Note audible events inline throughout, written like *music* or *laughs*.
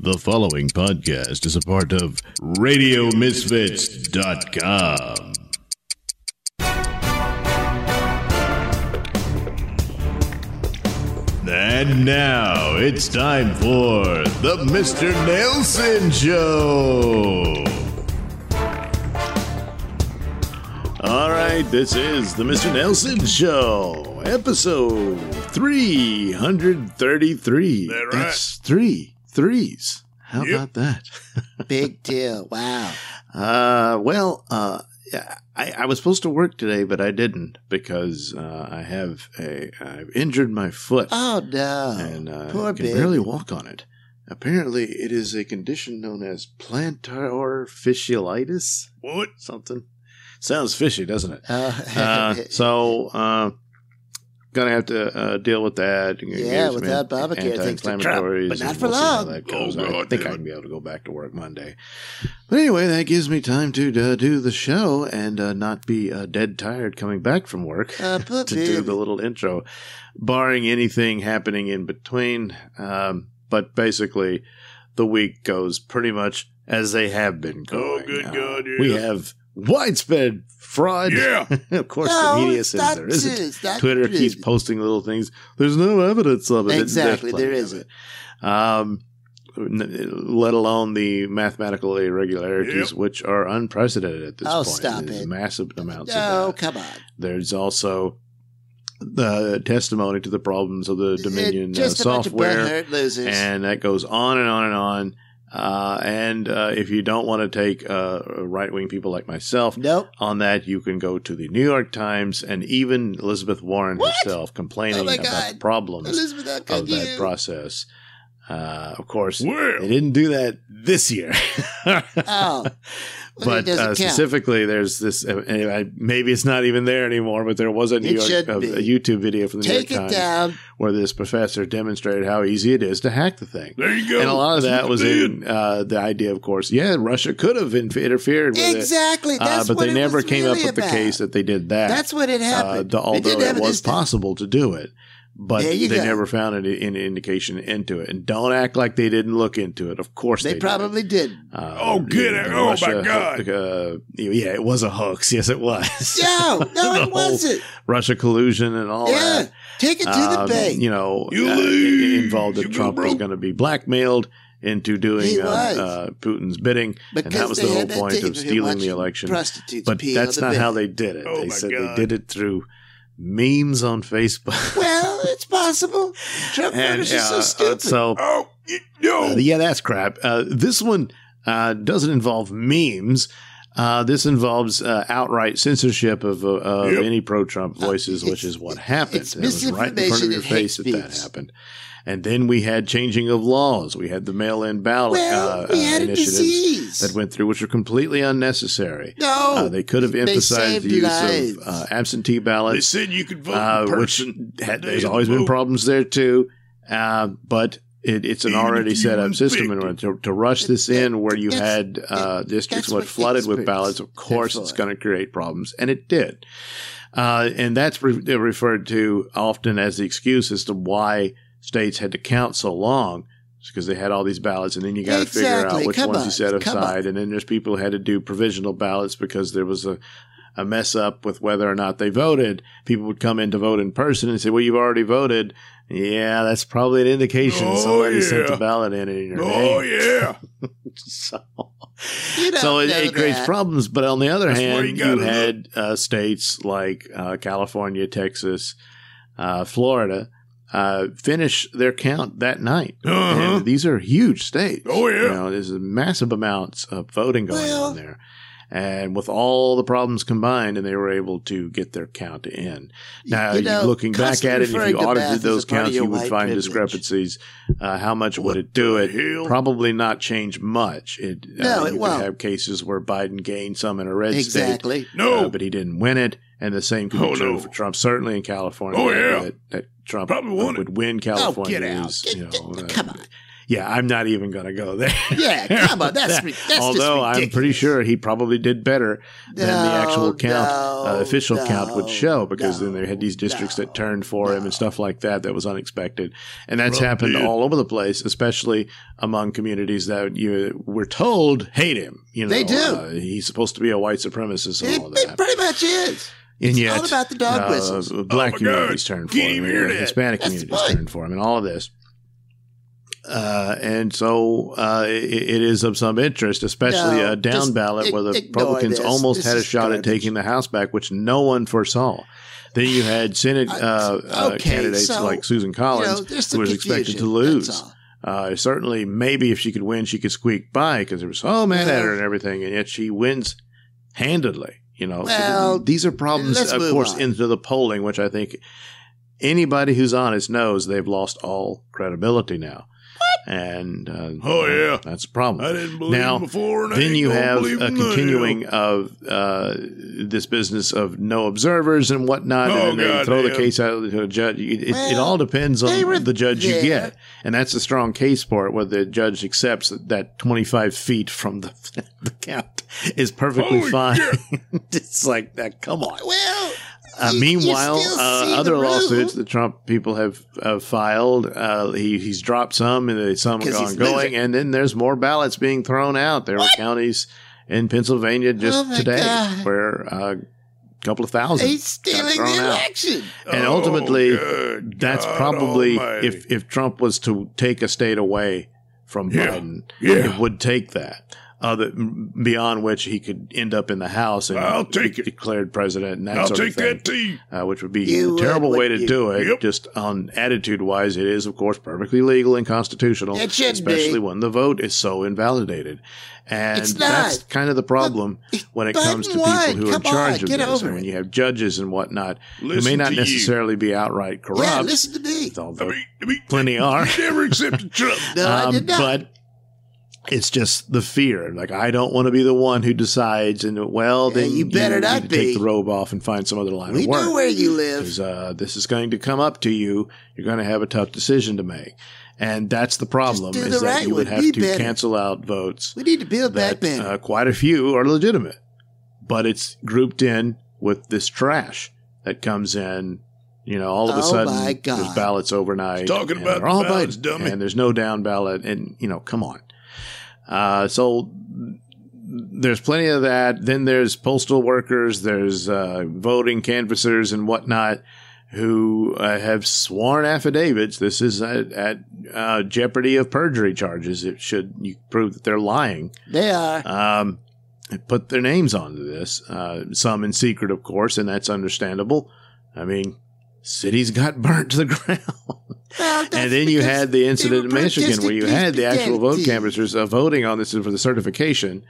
The following podcast is a part of RadioMisfits.com. And now it's time for the Mr. Nailsin Show. All right, this is the Mr. Nailsin Show, episode 333. That right? That's three threes. How Yep. about that? *laughs* Big deal. Wow. Uh, well, uh, yeah, I, I was supposed to work today, but I didn't because uh, I have a I've injured my foot Oh no. and uh, Poor can baby. barely walk on it. Apparently, it is a condition known as plantar fasciitis. What? Something sounds fishy, doesn't it? Uh, *laughs* Uh, so, uh, gonna have to uh, deal with that. Yeah, Get some without Obamacare, things to Trump, anti-inflammatories, but not for we'll long. that goes. Oh, I think damn I it. can be able to go back to work Monday. But anyway, that gives me time to uh, do the show and uh, not be uh, dead tired coming back from work uh, *laughs* to do the little intro, barring anything happening in between. Um, but basically, the week goes pretty much as they have been going. Oh, going. good Uh, God, yeah. We have widespread fraud. Yeah. *laughs* of course, No, the media it's says not there true. isn't. It's Twitter true. keeps posting little things. There's no evidence of it. There's Exactly, plenty there of isn't. Um, n- let alone the mathematical irregularities, Yep. which are unprecedented at this Oh, point. stop There's it. massive amounts Oh, of that. come on. There's also the testimony to the problems of the Dominion It- uh, just a bunch of software, and that goes on and on and on. Uh, and uh, if you don't want to take uh, right wing people like myself nope. on that, you can go to the New York Times and even Elizabeth Warren What? herself complaining Oh about God. the problems Elizabeth, of could that process. Uh, of course, Well, they didn't do that this year. *laughs* Oh. Well, but uh, specifically, there's this. Uh, maybe it's not even there anymore. But there was a New It York should a, a YouTube video from the Take New York it Times down. where this professor demonstrated how easy it is to hack the thing. there you go. And a lot of that what was in uh, the idea, of course. Yeah, Russia could have in- interfered with it. Exactly. Uh, That's but they never was came up really with the case that they did that. That's what had uh, happened. the, although did it was possible to do it. But There you they go. never found any, any indication into it. And don't act like they didn't look into it. Of course they, They probably did. did. Uh, Oh, good. the Oh, my God. Uh, yeah, it was a hoax. *laughs* Yes, it was. No, no, *laughs* it wasn't. Russia collusion and all Yeah. that. Take it to the um, bank. You know, You uh, involved that You Trump was going to be blackmailed into doing uh, uh, Putin's bidding, and that was the whole point of of stealing the election. But that's on the not how they did it. Oh, they said God. they did it through memes on Facebook. *laughs* Well, it's possible. Trump and voters uh, are so uh, stupid. so oh, no. uh, yeah, that's crap. Uh, this one uh, doesn't involve memes. Uh, this involves uh, outright censorship of, uh, of Yep. any pro-Trump voices, it's- which is what happened. it's It was right in front of your and hate face that that happened. And then we had changing of laws. We had the mail-in ballot well, uh, we uh, had initiatives disease. that went through, which were completely unnecessary. no, Uh, they could have emphasized the use lives. of uh, absentee ballots. they said you could vote uh, in which had, there's of the always been problems there too. Uh, but it, it's an Even already set up system, and infected. to, to rush this in where you had uh, districts that's what what flooded with ballots, of course it's going to create problems, and it did. Uh, and that's re- referred to often as the excuse as to why states had to count so long. Because they had all these ballots, and then you got to figure out which Come ones on. you set Come aside. And then there's people who had to do provisional ballots because there was a a mess up with whether or not they voted, people would come in to vote in person and say, "Well, you've already voted." Yeah, that's probably an indication Oh, somebody sent yeah. the ballot in in your Oh, name. yeah. *laughs* So, so it, it creates problems. But on the other That's hand, you you, had uh, states like uh, California, Texas, uh, Florida uh, finish their count that night. Uh-huh. And these are huge states. Oh, yeah. You know, there's massive amounts of voting going Well- on there. And with all the problems combined, and they were able to get their count in. Now, You know, looking back at it, if you audited those as a part of counts, you would find privilege. discrepancies. Uh, how much would it do it? hell? Probably not change much. It, No, uh, it won't. have cases where Biden gained some in a red state, Exactly. No. uh, but he didn't win it. And the same could Oh, be true no. for Trump, certainly in California. Oh, yeah. That, that Trump Probably won it. would win Oh, get out. is, Get- you know, get- uh, come on. yeah, I'm not even going to go there. Yeah, *laughs* come on, that's ri- that's just although I'm pretty sure he probably did better than the actual count, no, uh, official count would show, because then no, they had these districts that turned for him and stuff like that. That was unexpected, and that's Well, happened yeah. all over the place, especially among communities that you were told hate him. You know, They do. Uh, he's supposed to be a white supremacist and It, all it that. pretty much is. And It's yet, all about the dog uh, whistles. black Oh my communities God. turned for Can't him, even hear and. Hispanic That's the communities point. turned for him, and all of this. Uh, and so uh, it, it is of some interest, especially No, a down ballot where the Republicans this. almost This had a is shot at taking the House back, which no one foresaw. Then you had Senate uh, uh, okay, candidates so, like Susan You Collins, know, who was expected to lose. Uh, certainly, maybe if she could win, she could squeak by because there was so mad at her and everything, and yet she wins handedly. You know, So Well, th- these are problems, of course, on. into the polling, which I think anybody who's honest knows they've lost all credibility now. And uh, Oh, yeah. that's a problem I didn't believe Now, him before, and then ain't you have a him now. continuing of uh, this business of no observers and whatnot, Oh, and then they God throw the case out to a judge. It, it- it all depends they were on the judge you get, and that's a strong case for it, where the judge accepts that, that 25 feet from the, *laughs* the count is perfectly Holy fine. *laughs* it's like that. Come on. Well, Uh, you- you meanwhile, uh, other lawsuits the Trump people have uh, filed, uh, he, he's dropped some, and some are he's ongoing, and then there's more ballots being thrown out. There were counties in Pennsylvania just Oh today God. where uh, a couple of thousand he's got stealing thrown the out. election. And Oh, ultimately, good That's God probably almighty. if if Trump was to take a state away from Yeah. Biden, Yeah. it would take that. Other beyond which he could end up in the House and I'll take it. declared president and that I'll sort take of thing that tea. uh, which would be You a would, terrible way to wouldn't you? do it. Yep. Just on attitude wise, it is of course perfectly legal and constitutional, It should especially be. when the vote is so invalidated. And It's that's kind of the problem when it comes to won. people who are in charge on, of get this, over and when you have judges and whatnot who may not to you. necessarily be outright corrupt, Yeah, listen to me. although I mean, I mean, plenty are. you never accepted *laughs* Trump. No, I Um, did not. But it's just the fear. Like I don't want to be the one who decides, and well, Yeah, then you better need not to be. take the robe off and find some other line we of work. We know where you live. uh, this is going to come up to you. You're going to have a tough decision to make, and that's the problem. do Is the that right you would have Be to better. cancel out votes We need to build that back uh, quite a few are legitimate, but it's grouped in with this trash that comes in. You know, all of a Oh, sudden, there's ballots overnight. He's talking about all ballots, Biden, dummy. and there's no down ballot, and you know, come on. Uh, so there's plenty of that. Then there's postal workers, there's uh, voting canvassers and whatnot who uh, have sworn affidavits. This is at, at uh, jeopardy of perjury charges. It should you prove that they're lying. they are. Um, put their names onto this. Uh, some in secret, of course, and that's understandable. I mean, cities got *laughs* burnt to the ground. Well, And then you had the incident in Michigan where you had the actual vote canvassers uh, voting on this for the certification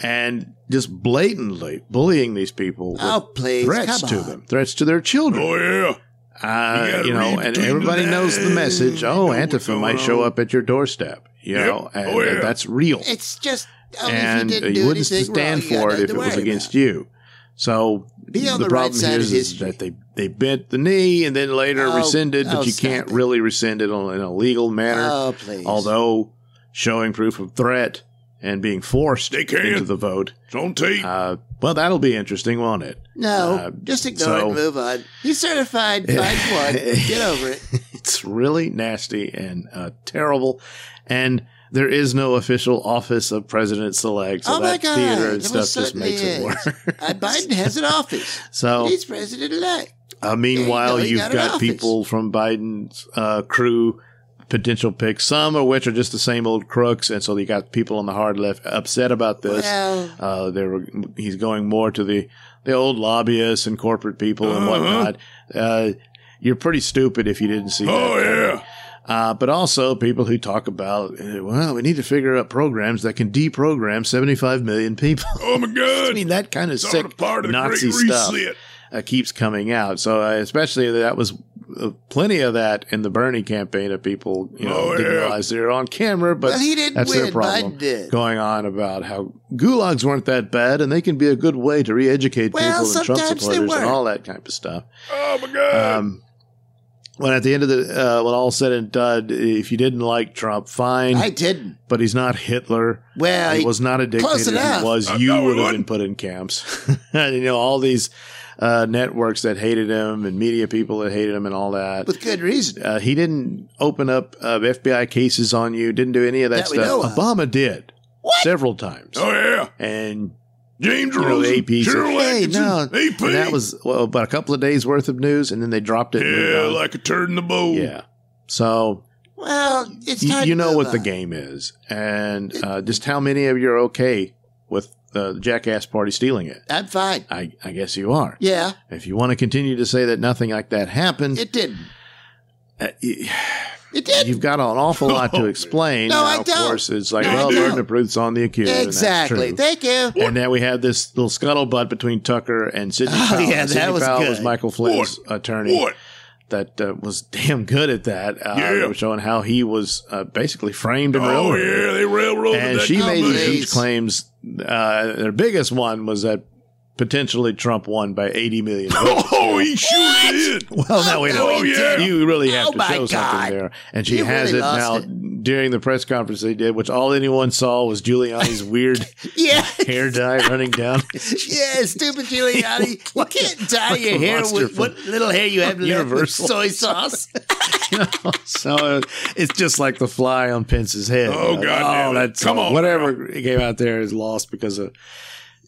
and just blatantly bullying these people with Oh, please. threats to them, threats to their children. Oh yeah. Uh, You you, know, and everybody the knows the message. Oh, Antifa might show up at your doorstep. You Yep. know, and, Oh, yeah. and that's real. It's just only and if you didn't you do wouldn't stand wrong, for it if it was against about. you. So Be on the the problem side is, is that they they bent the knee and then later Oh, rescinded, but oh, you can't it. really rescind it on- in a legal manner. Oh, please. although showing proof of threat and being forced They can. into the vote. It's on tape. Uh, well, that'll be interesting, won't it? no, uh, just ignore so- it and move on. He's certified. *laughs* Biden won. Get over it. *laughs* it's really nasty and uh, terrible, and there is no official office of president select, so oh my that God! theater and There stuff just certainly makes it worse. Uh, Biden has an office. *laughs* so He's president elect. Uh, meanwhile, you you've got got people from Biden's uh, crew, potential picks, some of which are just the same old crooks, and so you got people on the hard left upset about this. Well, Uh, they were, he's going more to the the old lobbyists and corporate people and Uh-huh. whatnot. Uh, you're pretty stupid if you didn't see oh that. yeah. Uh, but also people who talk about, uh, well, we need to figure out programs that can deprogram 75 million people. Oh my *laughs* God! I mean, that kind of It's sick part of Nazi stuff Reset. Uh, keeps coming out. So uh, especially that was uh, plenty of that in the Bernie campaign of people, you know, Oh, didn't yeah. realize they were on camera, but well, he didn't that's win. their problem. Going on about how gulags weren't that bad and they can be a good way to re-educate Well, people and Trump supporters and all that kind of stuff. Oh my God. Um, when at the end of the uh, when all said and done, if you didn't like Trump, fine, I didn't. but he's not Hitler. Well, he was not a dictator. He was Uh, you no, would have been put in camps. *laughs* and, you know all these uh, networks that hated him and media people that hated him and all that. with good reason. uh, he didn't open up uh, FBI cases on you. Didn't do any of that, That stuff. Obama did several times, Oh yeah, and James you know, Rosen, the AP said, "Hey, Atkinson, no," AP. and that was well, about a couple of days worth of news, and then they dropped it. yeah, like a turd in the bowl. yeah. So Well, it's you, time you to know move what the game is, and uh, just how many of you are okay with the Jackass Party stealing it? I'm fine. I, I guess you are. Yeah, If you want to continue to say that nothing like that happened, it didn't. uh, y- *sighs* It did. you've got an awful lot to *laughs* explain. No, Now, I Of don't. Of course, it's like, No, I well, don't. burden of proof's on the accused. and that's exactly. true. Thank you. And now we had this little scuttlebutt between Tucker and Sidney Oh, Powell. yeah, Sidney that was Powell good. was Michael Flynn's attorney What? that uh, was damn good at that, uh, Yeah. showing how he was uh, basically framed and Oh railroaded. yeah, they railroaded and that she guy. made these huge claims. Uh, their biggest one was that potentially Trump won by 80 million *laughs* votes. Oh, he sure did. Well, now wait a no, minute. he didn't. You really have Oh, to show God. something there. And she You has really it now lost during the press conference they did, which all anyone saw was Giuliani's *laughs* weird Yeah. hair dye running down. Yeah, stupid Giuliani. *laughs* You can't dye like your hair monster with what little hair you have left with Universal. soy sauce. *laughs* so it's just like the fly on Pence's head. Oh, You know, God oh, it. that's Come on Whatever came out there is lost because of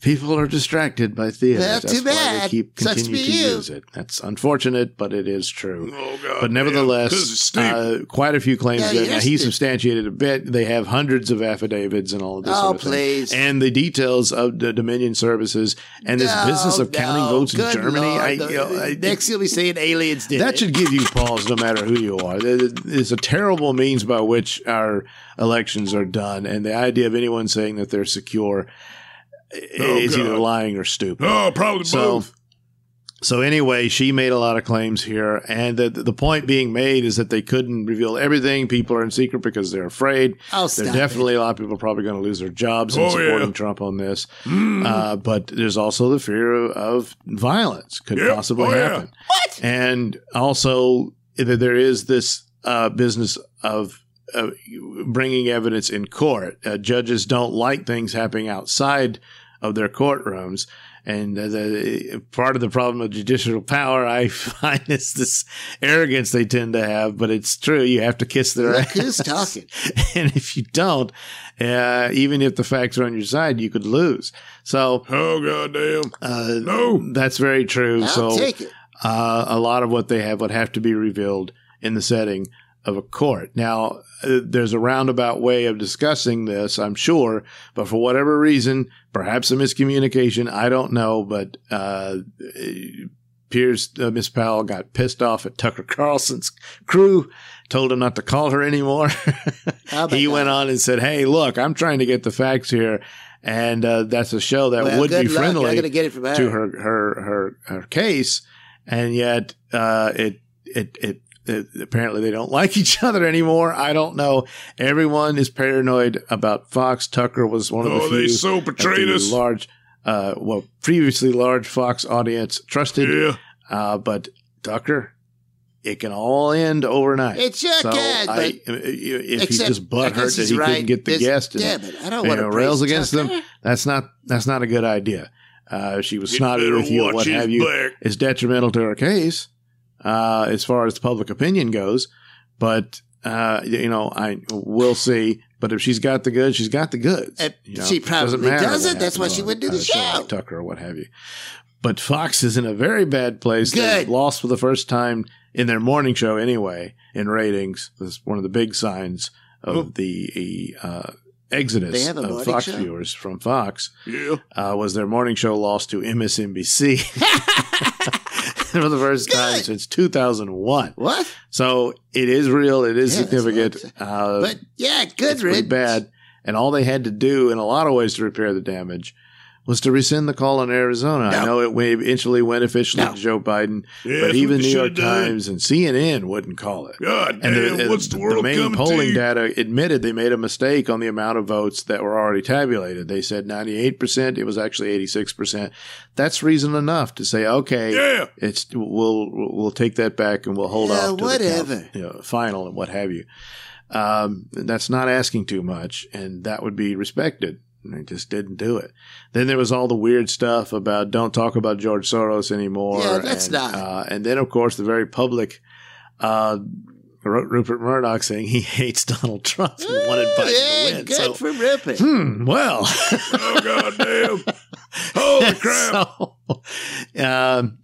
people are distracted by theater. Well, That's too why bad. they keep Sucks to continue be to you. use it. That's unfortunate, but it is true. Oh God. But nevertheless, it's Steve. uh, quite a few claims. Yeah, there. Now, yes, he Steve. substantiated a bit. They have hundreds of affidavits and all of this. Oh, sort of thing. please. And the details of the Dominion services and this No, business of counting no. votes in Good Germany. Lord. I, The- you know, I- next, you'll be saying aliens did that it. should give you pause no matter who you are. There- It's a terrible means by which our elections are done. And the idea of anyone saying that they're secure Oh, is either lying or stupid. oh, probably So, both. so anyway, she made a lot of claims here, and the, the point being made is that they couldn't reveal everything. People are in secret because they're afraid. Oh, There's stop definitely a lot of people probably going to lose their jobs in Oh, supporting yeah. Trump on this. Mm. Uh, but there's also the fear of, of violence could Yep. possibly Oh, yeah. happen. What? And also there is this uh, business of uh, bringing evidence in court. Uh, judges don't like things happening outside of their courtrooms. And uh, the, part of the problem of judicial power, I *laughs* find, is this arrogance they tend to have. But it's true; you have to kiss their Look ass. who's talking. *laughs* and if you don't, uh, even if the facts are on your side, you could lose. So Oh goddamn. uh, No. that's very true. I'll so take it. uh, a lot of what they have would have to be revealed in the setting of a court. Now, uh, there's a roundabout way of discussing this, I'm sure, but for whatever reason, perhaps a miscommunication, I don't know, but uh, Piers, uh, Miss Powell got pissed off at Tucker Carlson's crew, told him not to call her anymore. *laughs* He went on and said, Hey, look, I'm trying to get the facts here. And uh, that's a show that Well, would be luck. friendly to get it from her. to her her her her case, and yet uh, it it it apparently they don't *laughs* like each other anymore. I don't know. Everyone is paranoid about Fox. Tucker was one of the Oh, few they so betrayed the us. large, uh, well, previously large Fox audience trusted, Yeah. uh, but Tucker. It can all end overnight. It sure so can, I, but- if he just I butt guess hurt that he right. couldn't get the This- guest, and, Damn it! I don't you want to rails praise against them. That's not that's not a good idea. Uh, she was He snotty with you, what his have you. back. It's detrimental to her case uh, as far as public opinion goes. But uh, you know, I we'll see. But if she's got the goods, she's got the goods. You know, she doesn't probably doesn't. what That's why she wouldn't do the show Tucker or what have you. But Fox is in a very bad place. Good. lost for the first time in their morning show anyway in ratings. That's one of the big signs of Oh. the uh, exodus They have a of Fox show? viewers from Fox Yeah. uh, was their morning show lost to MSNBC *laughs* for the first time since 2001. What? So it is real. It is Yeah, significant. Uh, But yeah, good it's pretty bad. And all they had to do, in a lot of ways, to repair the damage was to rescind the call on Arizona. I know it eventually went officially No. to Joe Biden, Yeah, but even New York. Times and CNN wouldn't call it. God And damn, the, what's the world main coming to polling data admitted they made a mistake on the amount of votes that were already tabulated. They said 98%. It was actually 86%. That's reason enough to say, okay, Yeah. it's we'll we'll take that back and we'll hold Yeah, off to whatever. the count, you know, final and what have you. Um, that's not asking too much, and that would be respected. And they just didn't do it. Then there was all the weird stuff about don't talk about George Soros anymore. Yeah, that's and, not- Uh, and then, of course, the very public uh, Ru- Rupert Murdoch saying he *laughs* hates Donald Trump and wanted Biden yeah, to win. good So, for Rupert. hmm, well, Oh, God damn. *laughs* Holy crap. so, um,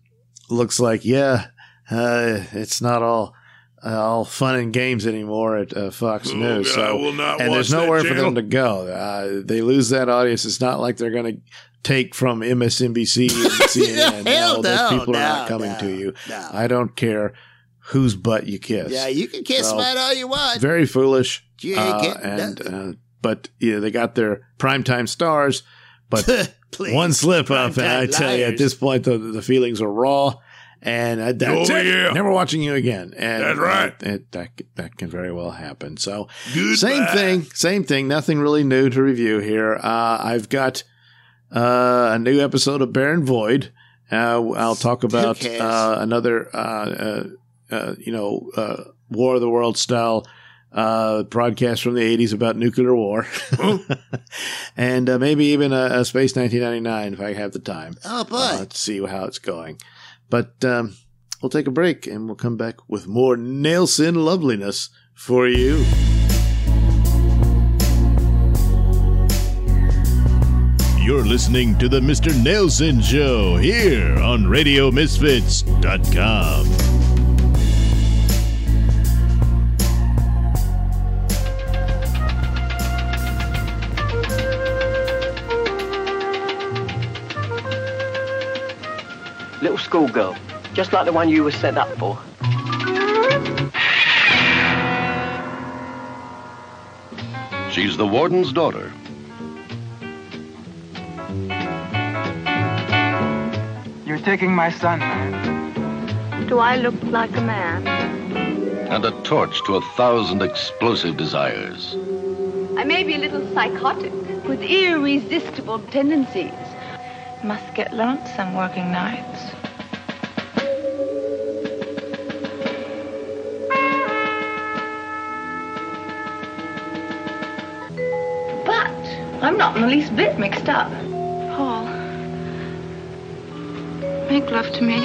looks like yeah, uh, it's not all uh, all fun and games anymore at uh, Fox Oh, News. God, so I will not and there's nowhere for them to go. Uh, they lose that audience. It's not like they're going to take from MSNBC and *laughs* CNN. Hell no, those no, people are not coming no, to you. no. I don't care whose butt you kiss. Yeah, you can kiss So, mine all you want. Very foolish. You Uh, and uh, but yeah, they got their primetime stars. But *laughs* one slip up, and I tell you, at this point, the, the feelings are raw, and uh, that's Oh, it. yeah. Never watching you again. And That's right. uh, it, that that can very well happen. So Goodbye. same thing, same thing. Nothing really new to review here. Uh, I've got uh, a new episode of Baron Void. Uh, I'll talk about uh, another, uh, uh, uh, you know, uh, War of the World style uh, broadcast from the 80s about nuclear war. *laughs* and uh, maybe even a, a Space 1999 if I have the time. Oh boy. Uh, to see how it's going. But um, we'll take a break and we'll come back with more Nailsin loveliness for you. You're listening to the Mr. Nailsin Show here on RadioMisfits.com. Little schoolgirl, just like the one you were set up for. She's the warden's daughter. You're taking my son, man. Do I look like a man? and a torch to a thousand explosive desires. I may be a little psychotic, with irresistible tendencies. Must get lonesome working nights. But I'm not in the least bit mixed up. Paul, make love to me.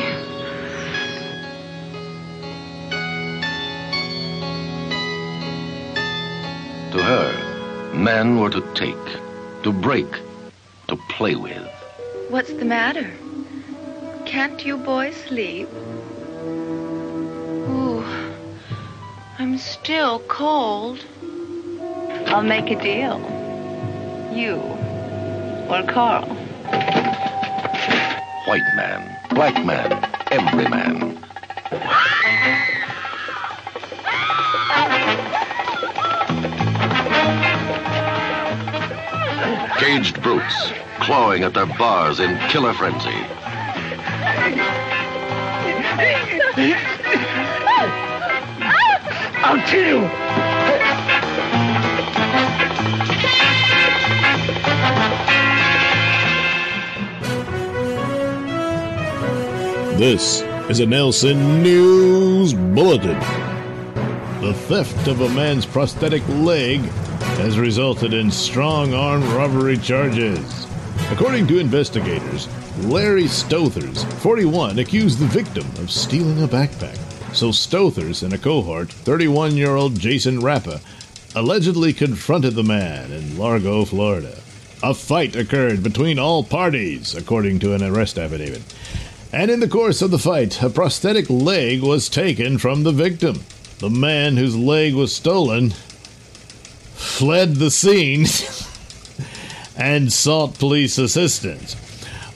To her, men were to take, to break, to play with. What's the matter? Can't you boys sleep? Ooh, I'm still cold. I'll make a deal. You or Carl? White man, black man, every man. Caged brutes, clawing at their bars in killer frenzy. I'll kill you! This is a Nailsin News Bulletin. The theft of a man's prosthetic leg has resulted in strong armed robbery charges. According to investigators, Larry Stothers, 41, accused the victim of stealing a backpack. So Stothers and a cohort, 31 year old Jason Rappa, allegedly confronted the man in Largo, Florida. A fight occurred between all parties, according to an arrest affidavit. And in the course of the fight, a prosthetic leg was taken from the victim. The man whose leg was stolen fled the scene *laughs* and sought police assistance.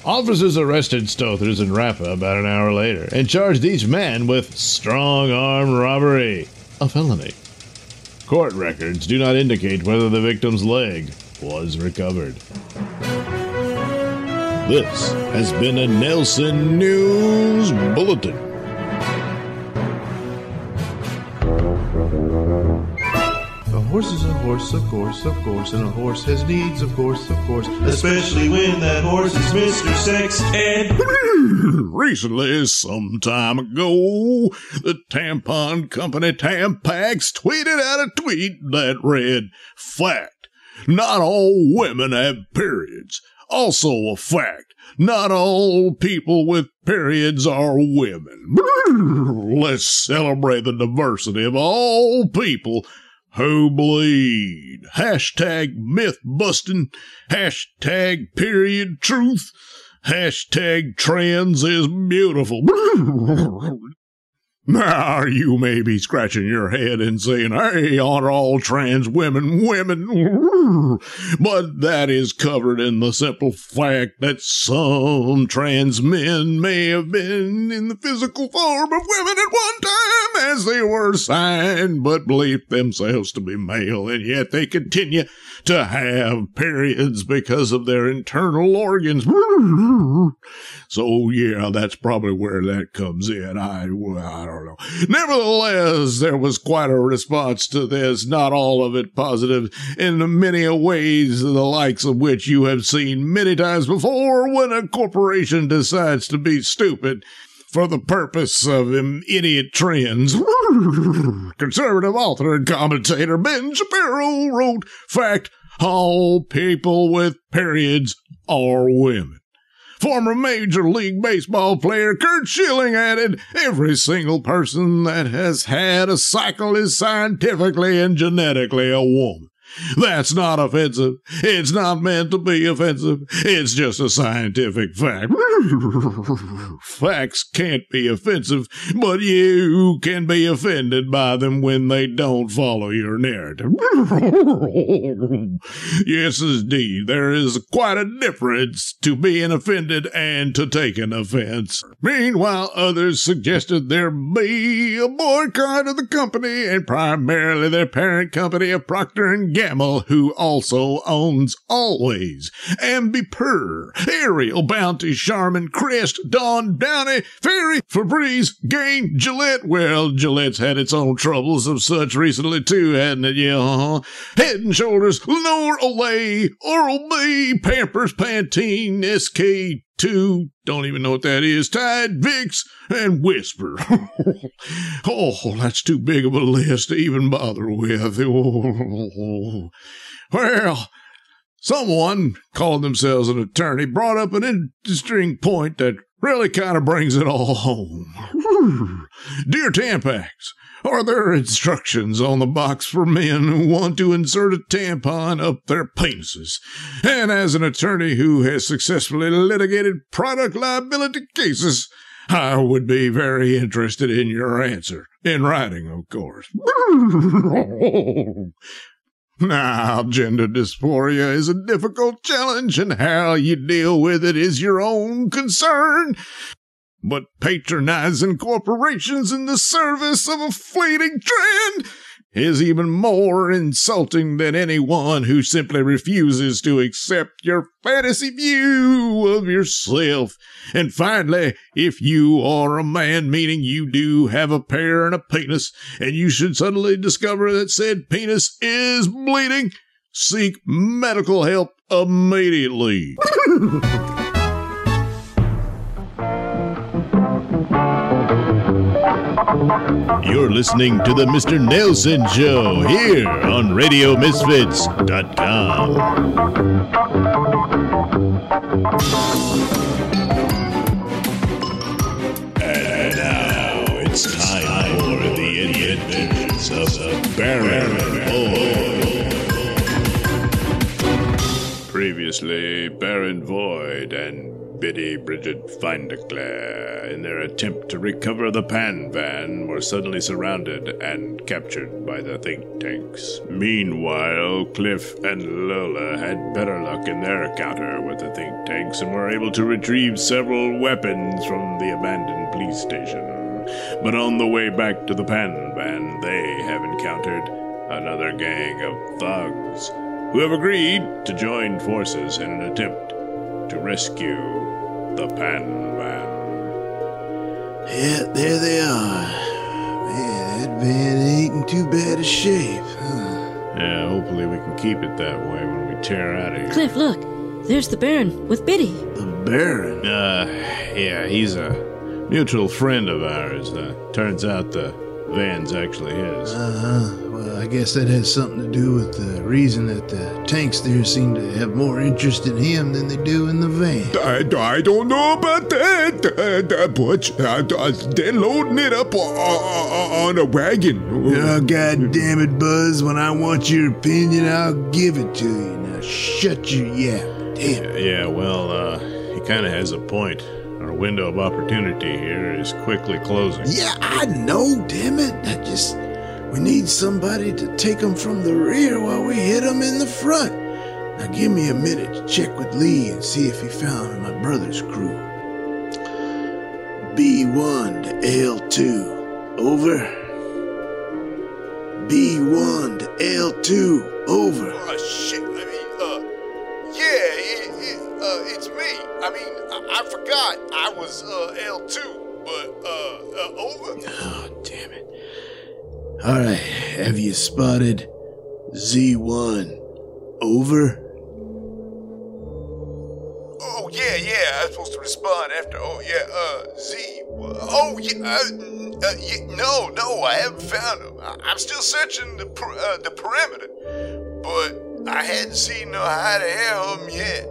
Officers arrested Stothers and Rappa about an hour later and charged each man with strong arm robbery, a felony. Court records do not indicate whether the victim's leg was recovered. This has been a Nailsin News Bulletin. Horse is a horse, of course, of course, and a horse has needs, of course, of course. Especially when that horse is Mr. Sex Ed. *laughs* Recently, some time ago, the tampon company Tampax tweeted out a tweet that read, Fact, not all women have periods. Also a fact, not all people with periods are women. *laughs* Let's celebrate the diversity of all people who bleed. Hashtag myth busting. Hashtag period truth. Hashtag trans is beautiful. *laughs* Now, you may be scratching your head and saying, hey, aren't all trans women women? *laughs* But that is covered in the simple fact that some trans men may have been in the physical form of women at one time as they were signed, but believed themselves to be male, and yet they continue to have periods because of their internal organs. *laughs* So, yeah, that's probably where that comes in. I, I don't know. Nevertheless, there was quite a response to this, not all of it positive, in many ways, the likes of which you have seen many times before when a corporation decides to be stupid for the purpose of idiot trends. *laughs* Conservative author and commentator Ben Shapiro wrote, Fact, all people with periods are women. Former Major League Baseball player Curt Schilling added, Every single person that has had a cycle is scientifically and genetically a woman. That's not offensive. It's not meant to be offensive. It's just a scientific fact. *laughs* Facts can't be offensive, but you can be offended by them when they don't follow your narrative. *laughs* yes, indeed, there is quite a difference to being offended and to taking offense. Meanwhile, others suggested there be a boycott of the company and primarily their parent company of Procter and Gamble, who also owns Always, Ambipur, Ariel, Bounty, Charmin, Crest, Dawn, Downy, Fairy, Febreze, Gain, Gillette. Well, Gillette's had its own troubles of such recently too, hadn't it? Yeah, uh-huh. Head and Shoulders, Lenor, Olay, Oral B, Pampers, Pantene, SK, two, don't even know what that is, Tide, Vicks, and Whisper. *laughs* oh, that's too big of a list to even bother with. *laughs* Well, someone calling themselves an attorney brought up an interesting point that really kind of brings it all home. Hmm. Dear Tampax, are there instructions on the box for men who want to insert a tampon up their penises? And as an attorney who has successfully litigated product liability cases, I would be very interested in your answer. In writing, of course. *laughs* *laughs* Now, gender dysphoria is a difficult challenge, and how you deal with it is your own concern. But patronizing corporations in the service of a fleeting trend is even more insulting than anyone who simply refuses to accept your fantasy view of yourself. And finally, if you are a man, meaning you do have a pair and a penis, and you should suddenly discover that said penis is bleeding, seek medical help immediately. *laughs* You're listening to the Mr. Nailsin Show here on RadioMisfits.com. And now it's time for the adventures of Baron Void. Previously, Baron Void and Biddy Bridget Findeclare, in their attempt to recover the Pan Van, were suddenly surrounded and captured by the think tanks. Meanwhile, Cliff and Lola had better luck in their encounter with the think tanks and were able to retrieve several weapons from the abandoned police station. But on the way back to the Pan Van, they have encountered another gang of thugs who have agreed to join forces in an attempt to rescue the Pan Van. Yeah, there they are. Man, that van ain't in too bad a shape. Yeah, hopefully we can keep it that way when we tear out of here. Cliff, look. There's the Baron with Biddy. The Baron? Uh, yeah, he's a mutual friend of ours. Uh, turns out the van's actually his. Uh huh. Well, I guess that has something to do with the reason that the tanks there seem to have more interest in him than they do in the van. I, I don't know about that, uh, uh, Butch. Uh, uh, they're loading it up on, on a wagon. Oh, God damn it, Buzz. When I want your opinion, I'll give it to you. Now shut your yap. Damn. Yeah, well, uh, he kind of has a point. Our window of opportunity here is quickly closing. Yeah, I know, damn it. I just. We need somebody to take them from the rear while we hit them in the front. Now give me a minute to check with Lee and see if he found my brother's crew. B1 to L2. Over. B1 to L2. Over. Oh, shit. I mean, uh, yeah, it, it, uh, it's me. I mean, I, I forgot I was, uh, L2, but, uh, uh, over. Oh. All right, have you spotted Z1? Over? Oh, yeah, yeah, I'm supposed to respond after. Oh, yeah, uh, Z. Oh, yeah, uh, uh, yeah, no, no, I haven't found him. I, I'm still searching the, per, uh, the perimeter, but I hadn't seen no hide or hair of him yet.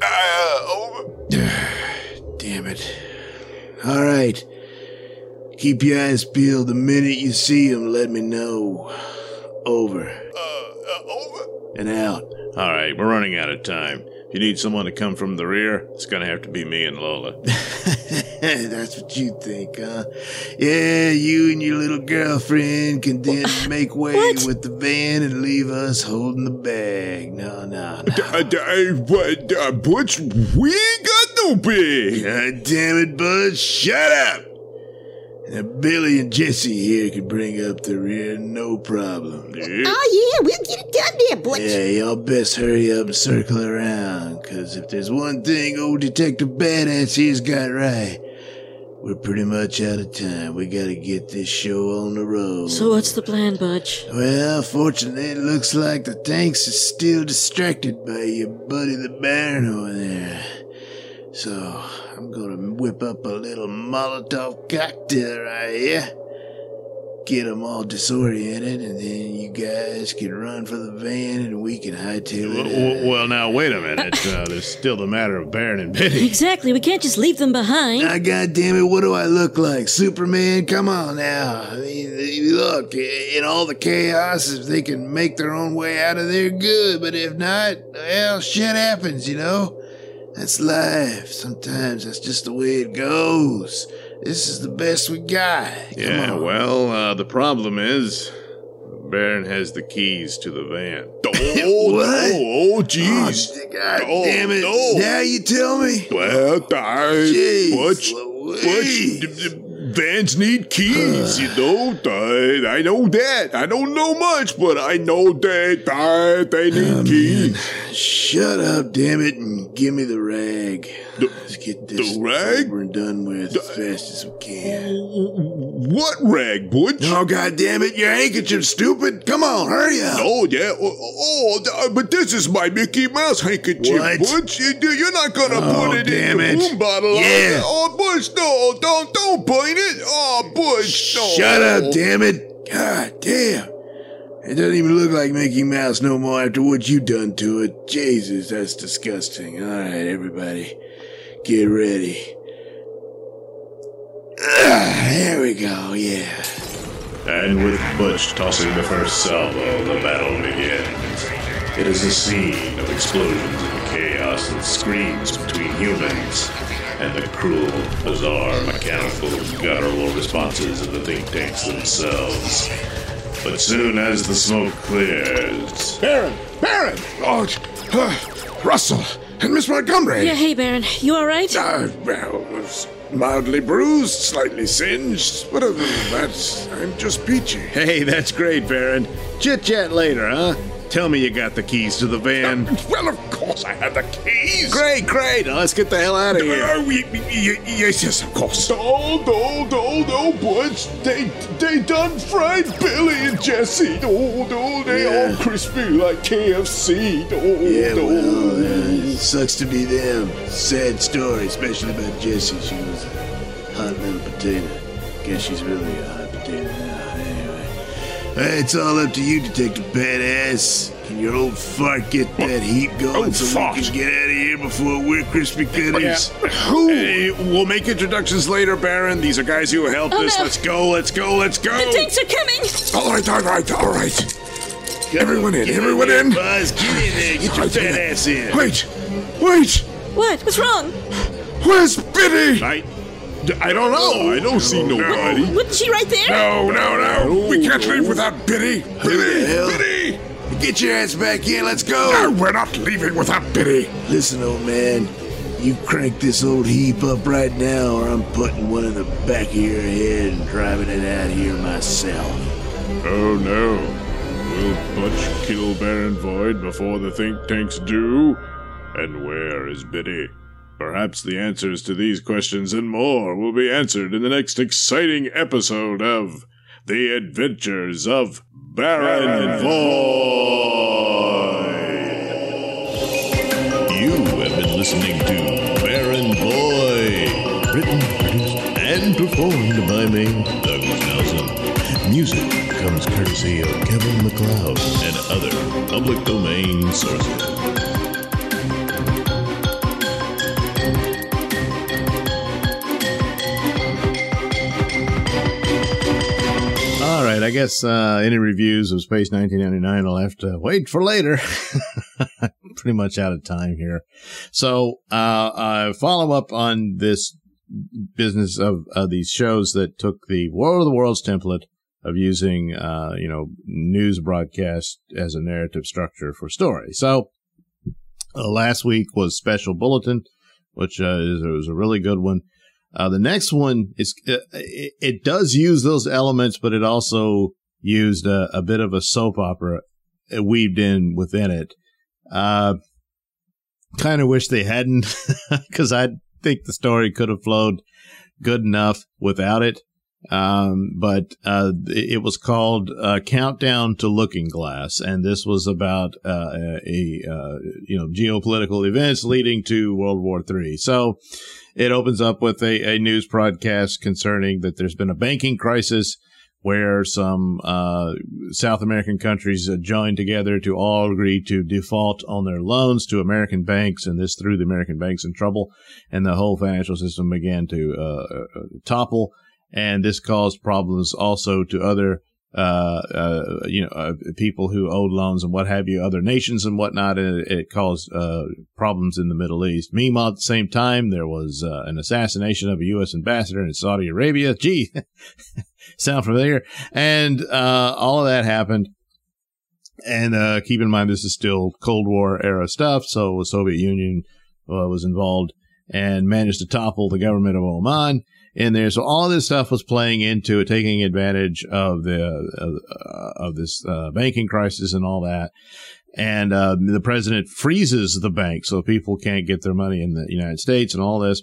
Uh, over. *sighs* Damn it. All right. Keep your eyes peeled. The minute you see him, let me know. Over. Uh, uh, over. And out. All right, we're running out of time. If you need someone to come from the rear, it's gonna have to be me and Lola. *laughs* That's what you think, huh? Yeah, you and your little girlfriend can then *laughs* make way with the van and leave us holding the bag. No, no, no. Uh, uh, what, uh, Butch, we ain't got no bag. God damn it, Bud, shut up! Now, Billy and Jesse here could bring up the rear, no problem. Oh, yeah, we'll get it done there, Butch. Yeah, y'all best hurry up and circle around, because if there's one thing old Detective Badass here's got right, we're pretty much out of time. We gotta get this show on the road. So what's the plan, Butch? Well, fortunately, it looks like the tanks are still distracted by your buddy the Baron over there. So, I'm gonna whip up a little Molotov cocktail right here. Get 'em all disoriented, and then you guys can run for the van and we can hightail it. well, well, now wait a minute. *laughs* Uh, there's still the matter of Baron and Biddy. Exactly. We can't just leave them behind. Now, goddamn it, what do I look like? Superman? Come on now. I mean, look, in all the chaos, if they can make their own way out of there, good. But if not, well, shit happens, you know? That's life. Sometimes that's just the way it goes. This is the best we got. Come Yeah, on. well, uh, the problem is Baron has the keys to the van. *laughs* Oh, What? oh, oh, jeez. Oh, God Oh, damn it. no. Now you tell me? Well, I, Jeez Butch. Butch, vans need keys, you know. I, I know that. I don't know much, but I know that I, they Oh, need keys. Shut up, damn it, and give me the rag. Let's get this the rag? over and done with as fast as we can. What rag, Butch? Oh, God damn it, your handkerchief, stupid. Come on, hurry up. Oh, yeah. Oh, oh, oh, uh, but this is my Mickey Mouse handkerchief, What? Butch. You, you're not gonna Oh, put it in it. the boom bottle. Yeah. Oh, Butch, no, don't, don't point it. Oh, Butch, no. Shut up, damn it. God damn. It doesn't even look like Mickey Mouse no more after what you done to it. Jesus, that's disgusting. All right, everybody, get ready. Ah, there we go, yeah. And with Butch tossing the first salvo, the battle begins. It is a scene of explosions and chaos and screams between humans and the cruel, bizarre, mechanical, guttural responses of the think tanks themselves. But soon as the smoke clears, Baron! Baron! Oh, uh, Russell and Miss Montgomery! Yeah, hey, Baron. You all right? Uh, well, was mildly bruised, slightly singed, but other than that, I'm just peachy. Hey, that's great, Baron. Chit chat later, huh? Tell me you got the keys to the van. *laughs* Well, of course I had the keys. Great, great. Now let's get the hell out of here. Oh, y- y- y- yes, yes, of course. No, no, no, no, Butch. They they done fried Billy and Jesse. No, no, they all crispy like KFC. No, Yeah, no. well, uh, it sucks to be them. Sad story, especially about Jessie. She was a hot little potato. Guess she's really a hot potato now. Anyway, Uh, it's all up to you, Detective Badass. Can your old fart get that heat going old so fart? we can get out of here before we're crispy cutters? Who? Hey, we'll make introductions later, Baron. These are guys who helped Oh, us. no. Let's go, let's go, let's go. The tanks are coming! All right, all right, all right. Everyone in, Get everyone there, in. Buzz, get in there. Get your fat ass in. Wait, wait. What? What's wrong? Where's Biddy? I, I don't know. Oh, I don't see nobody. Wasn't she right there? No, no, no. We can't leave without Biddy. Biddy, hell? Biddy. Get your ass back in. Let's go. No, we're not leaving without Biddy. Listen, old man, you crank this old heap up right now, or I'm putting one in the back of your head and driving it out here myself. Oh no. Will Butch kill Baron Void before the think tanks do? And where is Biddy? Perhaps the answers to these questions and more will be answered in the next exciting episode of The Adventures of Baron Void. You have been listening to Baron Void, written, produced, and performed by me, Douglas Nelson. Music comes courtesy of Kevin MacLeod and other public domain sources. I guess uh, any reviews of Space 1999 will have to wait for later. *laughs* Pretty much out of time here. So, uh, uh, follow up on this business of, these shows that took the War of the Worlds template of using, uh, you know, news broadcast as a narrative structure for story. So, uh, last week was Special Bulletin, which uh, is, was a really good one. Uh, the next one is uh, it, it does use those elements, but it also used a, a bit of a soap opera weaved in within it. Uh, kind of wish they hadn't, *laughs* because I think the story could have flowed good enough without it. Um, but uh, it was called uh, "Countdown to Looking Glass," and this was about uh, a, uh, you know geopolitical events leading to World War III. So it opens up with a, a news broadcast concerning that there's been a banking crisis where some uh, South American countries joined together to all agree to default on their loans to American banks, and this threw the American banks in trouble, and the whole financial system began to uh, uh, topple. And this caused problems also to other, uh, uh, you know, uh, people who owed loans and what have you, other nations and whatnot. And it, it caused uh, problems in the Middle East. Meanwhile, at the same time, there was an assassination of a U.S. ambassador in Saudi Arabia. *laughs* Gee, *laughs* sound familiar? And uh, all of that happened. And uh, keep in mind, this is still Cold War era stuff. So the Soviet Union uh, was involved and managed to topple the government of Oman in there. So all of this stuff was playing into it, taking advantage of the uh, of this uh, banking crisis and all that. And uh, the president freezes the bank so people can't get their money in the United States and all this.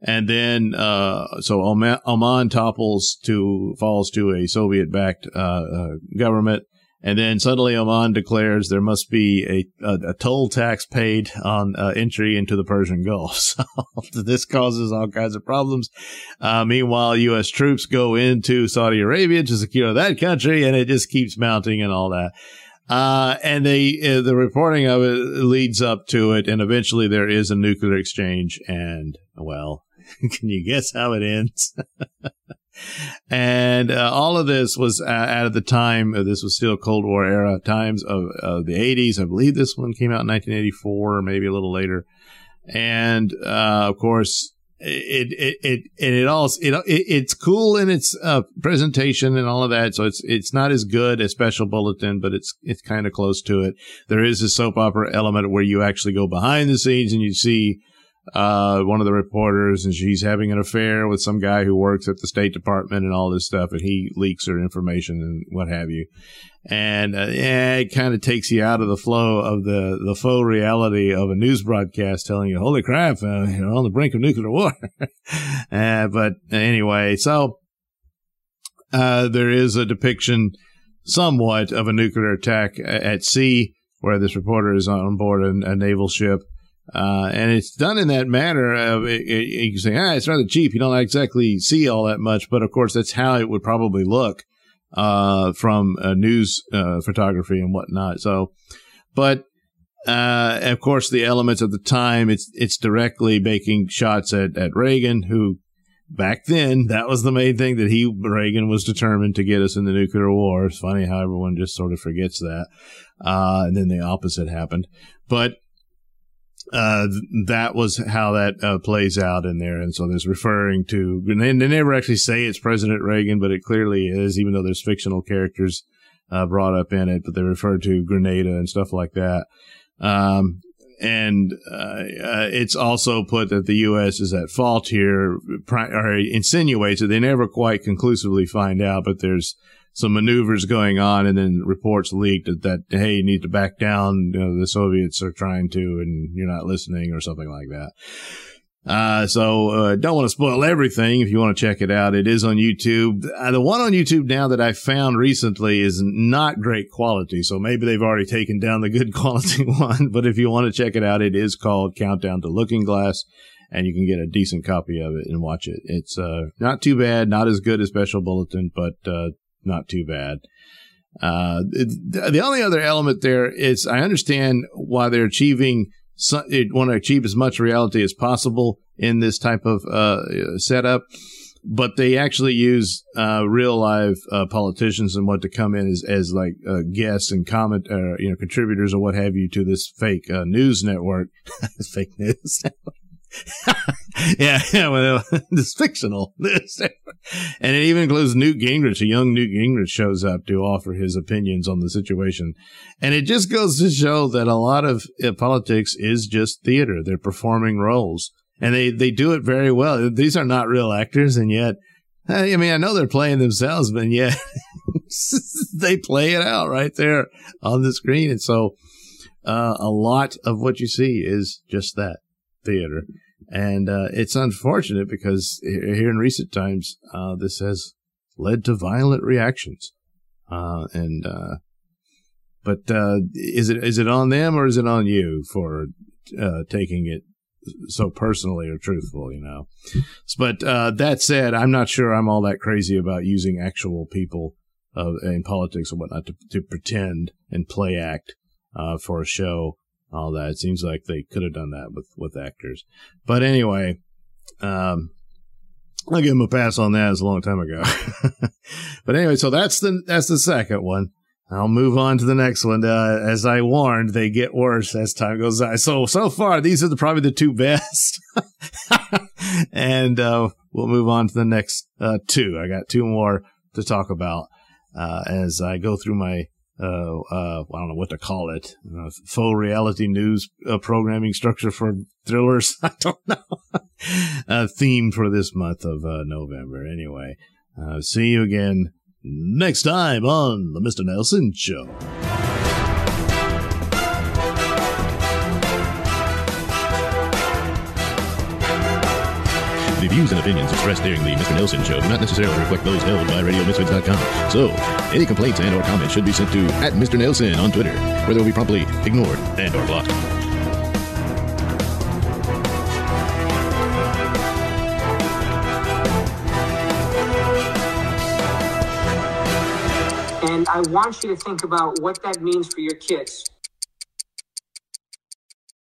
And then uh, so Oman, Oman topples to falls to a Soviet backed uh, government. And then suddenly Oman declares there must be a, a, a toll tax paid on uh, entry into the Persian Gulf. *laughs* So this causes all kinds of problems. Uh, meanwhile, U.S. troops go into Saudi Arabia to secure that country, and it just keeps mounting and all that. Uh, and they, uh, the reporting of it leads up to it, and eventually there is a nuclear exchange. And well, *laughs* can you guess how it ends? *laughs* and uh, all of this was uh, out of the time. Uh, this was still Cold War era times of, the 80s. I believe this one came out in 1984, or maybe a little later. And uh, of course, it it it it, it all it, it it's cool in its uh, presentation and all of that. So it's it's not as good as Special Bulletin, but it's it's kind of close to it. There is a soap opera element where you actually go behind the scenes and you see uh, one of the reporters, and she's having an affair with some guy who works at the State Department and all this stuff, and he leaks her information and what have you. And uh, yeah, it kind of takes you out of the flow of the the faux reality of a news broadcast telling you, "Holy crap, uh, you're on the brink of nuclear war." *laughs* uh, but anyway, so uh, there is a depiction, somewhat, of a nuclear attack at sea, where this reporter is on board a, a naval ship uh, and it's done in that manner of it, it, you say, ah, it's rather cheap. You don't exactly see all that much, but of course, that's how it would probably look uh, from news uh, photography and whatnot. So, but uh, of course, the elements of the time, it's it's directly making shots at at Reagan, who back then *laughs* that was the main thing that he Reagan was determined to get us in the nuclear war. It's funny how everyone just sort of forgets that, uh, and then the opposite happened. But uh, that was how that uh, plays out in there. And so there's referring to, and they, never actually say it's President Reagan, but it clearly is, even though there's fictional characters uh, brought up in it, but they refer to Grenada and stuff like that. Um, and uh, uh, it's also put that the U.S. is at fault here, or insinuates it. They never quite conclusively find out, but there's some maneuvers going on, and then reports leaked that, that hey, you need to back down. You know, the Soviets are trying to, and you're not listening, or something like that. Uh, so uh, don't want to spoil everything. If you want to check it out, it is on YouTube. Uh, the one on YouTube now that I found recently is not great quality, so maybe they've already taken down the good *laughs* quality one. But if you want to check it out, it is called Countdown to Looking Glass, and you can get a decent copy of it and watch it. It's uh, not too bad, not as good as Special Bulletin, but uh, not too bad. Uh, the only other element there is I understand why they're achieving it want to achieve as much reality as possible in this type of uh, setup, but they actually use uh, real live uh, politicians and what to come in as, as like uh, guests and comment, uh, you know, contributors or what have you to this fake news network, *laughs* fake news. *laughs* yeah, yeah, well, *laughs* it's fictional. *laughs* and it even includes Newt Gingrich. A young Newt Gingrich shows up to offer his opinions on the situation. And it just goes to show that a lot of uh, politics is just theater. They're performing roles and they, they do it very well. These are not real actors. And yet, I mean, I know they're playing themselves, but yet they play it out right there on the screen. And so, uh, a lot of what you see is just that theater. And uh, it's unfortunate because here in recent times, uh, this has led to violent reactions. Uh, and uh, but uh, is it is it on them or is it on you for uh, taking it so personally or truthful? You know. But that said, I'm not sure I'm all that crazy about using actual people in politics and whatnot to, to pretend and play act for a show all that. It seems like they could have done that with with actors. But anyway, um, I'll give them a pass on that. It's a long time ago. *laughs* but anyway, so that's the that's the second one. I'll move on to the next one. Uh, as I warned, they get worse as time goes on. So so far, these are the, probably the two *laughs* best. and uh, we'll move on to the next uh, two. I got two more to talk about uh, as I go through my uh, uh, I don't know what to call it, uh, faux reality news uh, programming structure for thrillers. *laughs* I don't know. *laughs* uh, theme for this month of uh, November. Anyway, uh, see you again next time on the Mr. Nailsin Show. The views and opinions expressed during the Mr. Nailsin Show do not necessarily reflect those held by RadioMisfits.com. So, any complaints and or comments should be sent to at Mr. Nailsin on Twitter, where they will be promptly ignored and or blocked. And I want you to think about what that means for your kids.